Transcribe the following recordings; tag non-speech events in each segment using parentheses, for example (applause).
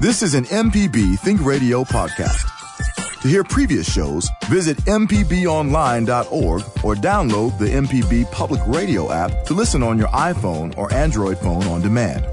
This is an MPB Think Radio podcast. To hear previous shows, visit MPBOnline.org or download the MPB Public Radio app to listen on your iPhone or Android phone on demand.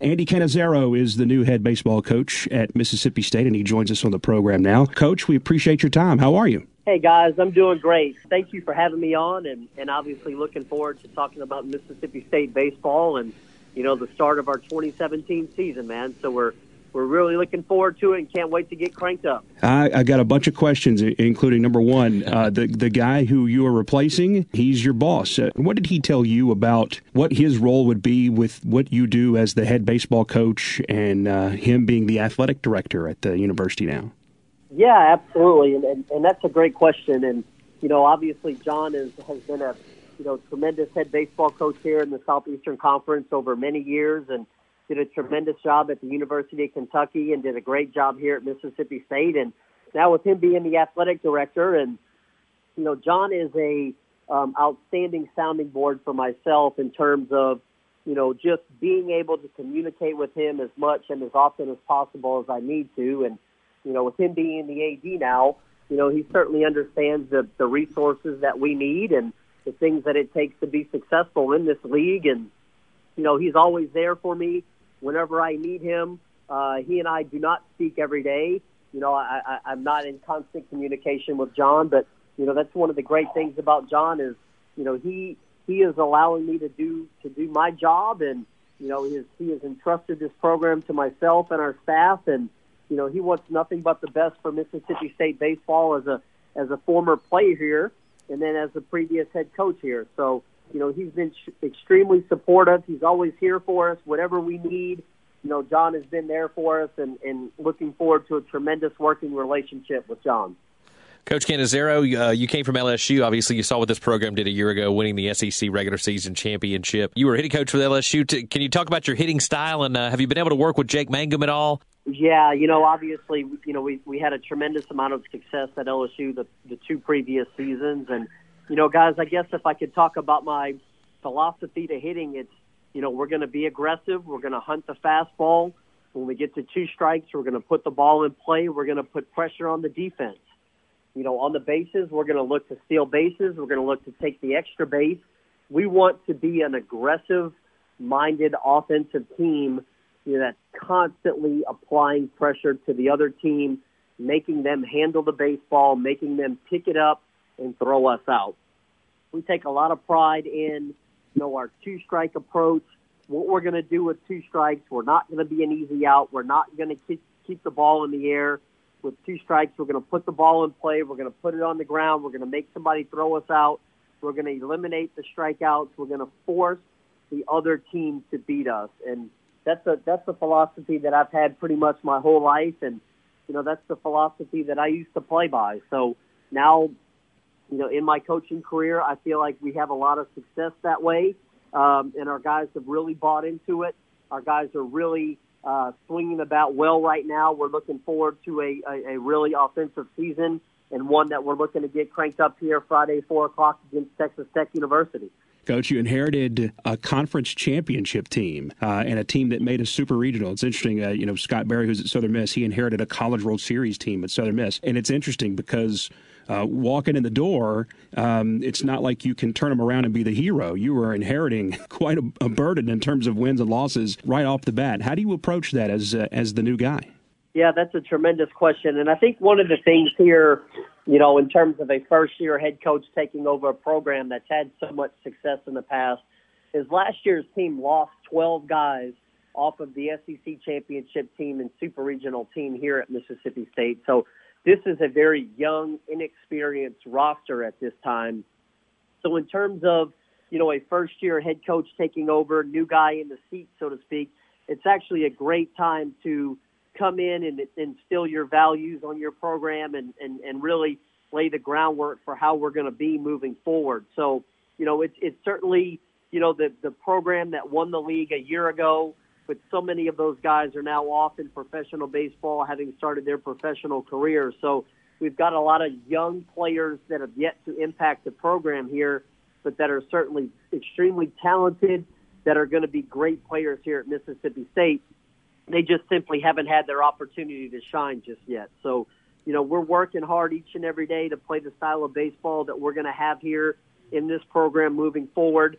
Andy Cannizaro is the new head baseball coach at Mississippi State, and he joins us on the program now. Coach, we appreciate your time. How are you? Hey guys, I'm doing great. Thank you for having me on, and, and obviously looking forward to talking about Mississippi State baseball and you know the start of our 2017 season, man. So we're we're really looking forward to it and can't wait to get cranked up. I, I got a bunch of questions, including number one, uh, the the guy who you are replacing. He's your boss. Uh, what did he tell you about what his role would be with what you do as the head baseball coach and uh, him being the athletic director at the university now? Yeah, absolutely, and, and and that's a great question. And you know, obviously, John is has been a you know tremendous head baseball coach here in the Southeastern Conference over many years, and did a tremendous job at the University of Kentucky and did a great job here at Mississippi State. And now with him being the athletic director, and you know, John is a um, outstanding sounding board for myself in terms of you know just being able to communicate with him as much and as often as possible as I need to. And you know, with him being the AD now, you know, he certainly understands the the resources that we need and the things that it takes to be successful in this league. And you know, he's always there for me whenever I need him. Uh, he and I do not speak every day. You know, I, I, I'm not in constant communication with John, but you know that's one of the great things about John is, you know, he he is allowing me to do to do my job, and you know, he has, he has entrusted this program to myself and our staff, and you know, he wants nothing but the best for Mississippi State baseball as a as a former player here, and then as the previous head coach here. So you know, he's been extremely supportive. He's always here for us, whatever we need. You know, John has been there for us, and, and looking forward to a tremendous working relationship with John. Coach Cannizaro, uh, you came from LSU. Obviously, you saw what this program did a year ago, winning the SEC regular season championship. You were hitting coach for LSU. Can you talk about your hitting style, and uh, have you been able to work with Jake Mangum at all? Yeah, you know, obviously, you know, we we had a tremendous amount of success at LSU the the two previous seasons, and you know, guys, I guess if I could talk about my philosophy to hitting, it's, you know, we're going to be aggressive. We're going to hunt the fastball. When we get to two strikes, we're going to put the ball in play. We're going to put pressure on the defense. You know, on the bases, we're going to look to steal bases. We're going to look to take the extra base. We want to be an aggressive minded offensive team you know, that's constantly applying pressure to the other team, making them handle the baseball, making them pick it up, and throw us out. We take a lot of pride in, you know, our two strike approach. What we're going to do with two strikes, we're not going to be an easy out. We're not going to keep keep the ball in the air. With two strikes, we're going to put the ball in play. We're going to put it on the ground. We're going to make somebody throw us out. We're going to eliminate the strikeouts. We're going to force the other team to beat us. And that's a that's a philosophy that I've had pretty much my whole life, and you know that's the philosophy that I used to play by. So now you know, in my coaching career, I feel like we have a lot of success that way, um, and our guys have really bought into it. Our guys are really uh, swinging about well right now. We're looking forward to a, a, a really offensive season and one that we're looking to get cranked up here Friday, 4 o'clock against Texas Tech University. Coach, you inherited a conference championship team uh, and a team that made a super regional. It's interesting, uh, you know, Scott Berry, who's at Southern Miss, he inherited a College World Series team at Southern Miss. And it's interesting because uh, walking in the door, um, it's not like you can turn them around and be the hero. You are inheriting (laughs) quite a, a, burden in terms of wins and losses right off the bat. How do you approach that as uh, as the new guy? Yeah, that's a tremendous question, and I think one of the things here, you know, in terms of a first year head coach taking over a program that's had so much success in the past, is last year's team lost 12 guys off of the SEC championship team and super regional team here at Mississippi State. So this is a very young, inexperienced roster at this time. So in terms of, you know, a first year head coach taking over, new guy in the seat, so to speak, it's actually a great time to come in and instill your values on your program and, and, and really lay the groundwork for how we're going to be moving forward. So, you know, it's, it's certainly, you know, the, the program that won the league a year ago but so many of those guys are now off in professional baseball, having started their professional careers. So we've got a lot of young players that have yet to impact the program here, but that are certainly extremely talented, that are going to be great players here at Mississippi State. They just simply haven't had their opportunity to shine just yet. So, you know, we're working hard each and every day to play the style of baseball that we're going to have here in this program moving forward.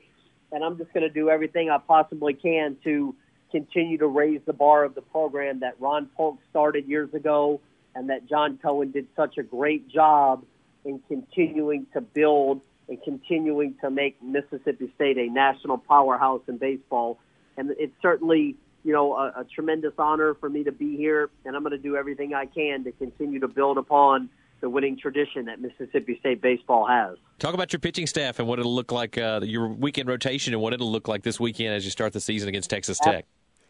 And I'm just going to do everything I possibly can to continue to raise the bar of the program that Ron Polk started years ago and that John Cohen did such a great job in continuing to build and continuing to make Mississippi State a national powerhouse in baseball. And it's certainly, you know, a, a tremendous honor for me to be here, and I'm going to do everything I can to continue to build upon the winning tradition that Mississippi State baseball has. Talk about your pitching staff and what it'll look like, uh, your weekend rotation, and what it'll look like this weekend as you start the season against Texas Tech.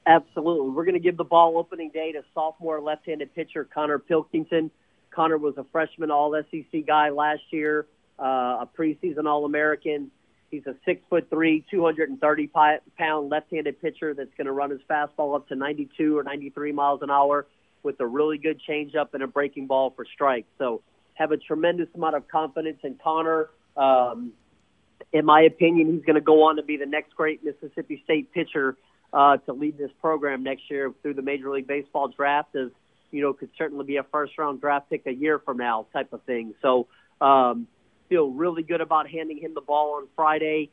Absolutely. We're going to give the ball opening day to sophomore left-handed pitcher Konnor Pilkington. Konnor was a freshman All SEC guy last year, uh, a preseason All American. He's a six foot three, 230 pound left-handed pitcher that's going to run his fastball up to 92 or 93 miles an hour with a really good changeup and a breaking ball for strikes. So have a tremendous amount of confidence in Konnor. Um, in my opinion, he's going to go on to be the next great Mississippi State pitcher uh, to lead this program next year through the Major League Baseball draft. As you know, could certainly be a first round draft pick a year from now, type of thing. So, um, feel really good about handing him the ball on Friday.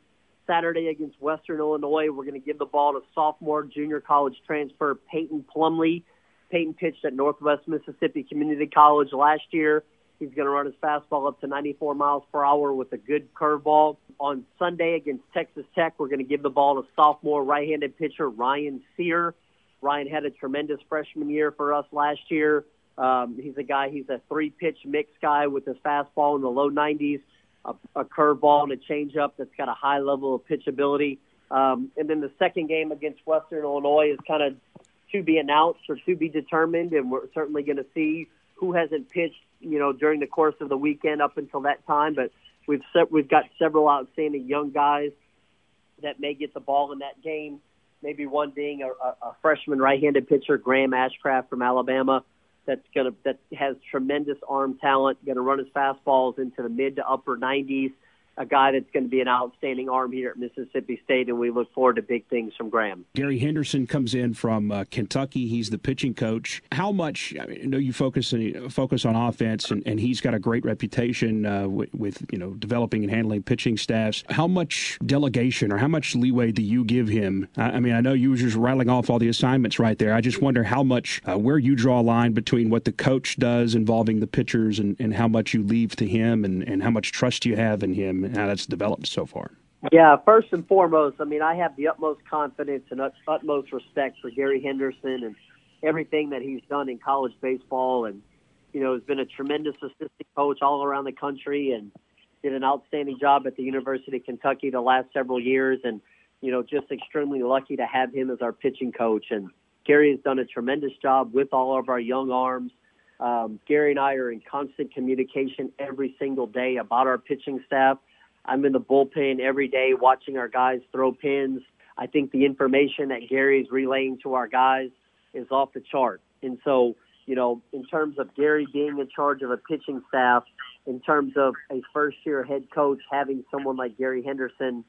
Saturday against Western Illinois, we're going to give the ball to sophomore junior college transfer Peyton Plumlee. Peyton pitched at Northwest Mississippi Community College last year. He's going to run his fastball up to 94 miles per hour with a good curveball. On Sunday against Texas Tech, we're going to give the ball to sophomore right-handed pitcher Ryan Sear. Ryan had a tremendous freshman year for us last year. Um, he's a guy. He's a three-pitch mix guy with his fastball in the low 90s, a, a curveball and a changeup that's got a high level of pitchability. Um, and then the second game against Western Illinois is kind of to be announced or to be determined, and we're certainly going to see who hasn't pitched, you know, during the course of the weekend up until that time. But we've set, we've got several outstanding young guys that may get the ball in that game. Maybe one being a, a freshman right-handed pitcher, Graham Ashcraft from Alabama, that's gonna that has tremendous arm talent, going to run his fastballs into the mid to upper 90s a guy that's going to be an outstanding arm here at Mississippi State, and we look forward to big things from Graham. Gary Henderson comes in from uh, Kentucky. He's the pitching coach. How much? I, mean, I know you focus focus on offense, and, and he's got a great reputation uh, with, with, you know developing and handling pitching staffs. How much delegation or how much leeway do you give him? I, I mean, I know you were just rattling off all the assignments right there. I just wonder how much uh, where you draw a line between what the coach does involving the pitchers and, and how much you leave to him, and, and how much trust you have in him how that's developed so far? Yeah, first and foremost, I mean, I have the utmost confidence and utmost respect for Gary Henderson and everything that he's done in college baseball. And, you know, has been a tremendous assistant coach all around the country and did an outstanding job at the University of Kentucky the last several years. And, you know, just extremely lucky to have him as our pitching coach. And Gary has done a tremendous job with all of our young arms. Um, Gary and I are in constant communication every single day about our pitching staff I'm in the bullpen every day watching our guys throw pens. I think the information that Gary is relaying to our guys is off the chart. And so, you know, in terms of Gary being in charge of a pitching staff, in terms of a first year head coach having someone like Gary Henderson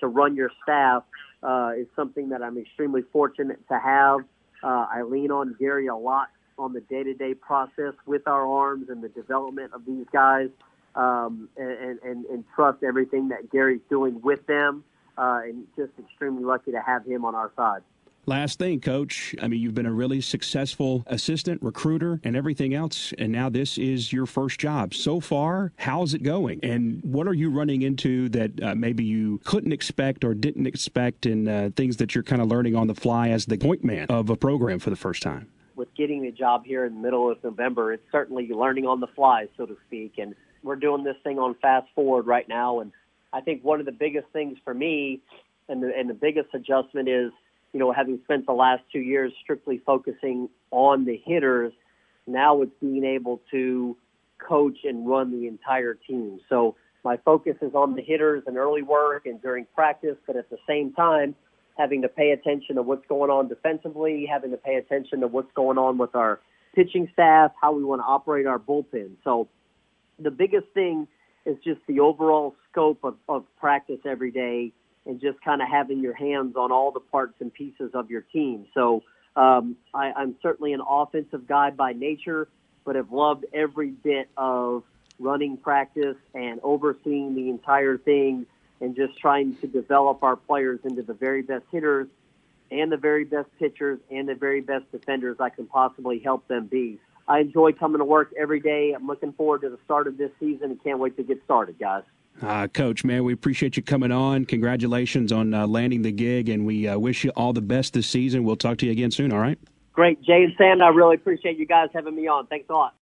to run your staff uh, is something that I'm extremely fortunate to have. Uh, I lean on Gary a lot on the day to day process with our arms and the development of these guys um, and, and, and trust everything that Gary's doing with them. Uh, and just extremely lucky to have him on our side. Last thing, coach. I mean, you've been a really successful assistant, recruiter, and everything else. And now this is your first job. So far, how's it going? And what are you running into that uh, maybe you couldn't expect or didn't expect, and uh, things that you're kind of learning on the fly as the point man of a program for the first time? With getting the job here in the middle of November, it's certainly learning on the fly, so to speak. And we're doing this thing on fast forward right now, and I think one of the biggest things for me, and the and the biggest adjustment is, you know, having spent the last two years strictly focusing on the hitters, now it's being able to coach and run the entire team. So my focus is on the hitters and early work and during practice, but at the same time, having to pay attention to what's going on defensively, having to pay attention to what's going on with our pitching staff, how we want to operate our bullpen. So the biggest thing is just the overall scope of, of practice every day and just kind of having your hands on all the parts and pieces of your team. So Um, I, I'm certainly an offensive guy by nature, but have loved every bit of running practice and overseeing the entire thing and just trying to develop our players into the very best hitters and the very best pitchers and the very best defenders I can possibly help them be. I enjoy coming to work every day. I'm looking forward to the start of this season and can't wait to get started, guys. Uh, Coach, man, we appreciate you coming on. Congratulations on uh, landing the gig, and we uh, wish you all the best this season. We'll talk to you again soon, all right? Great. Jay and Sam, I really appreciate you guys having me on. Thanks a lot.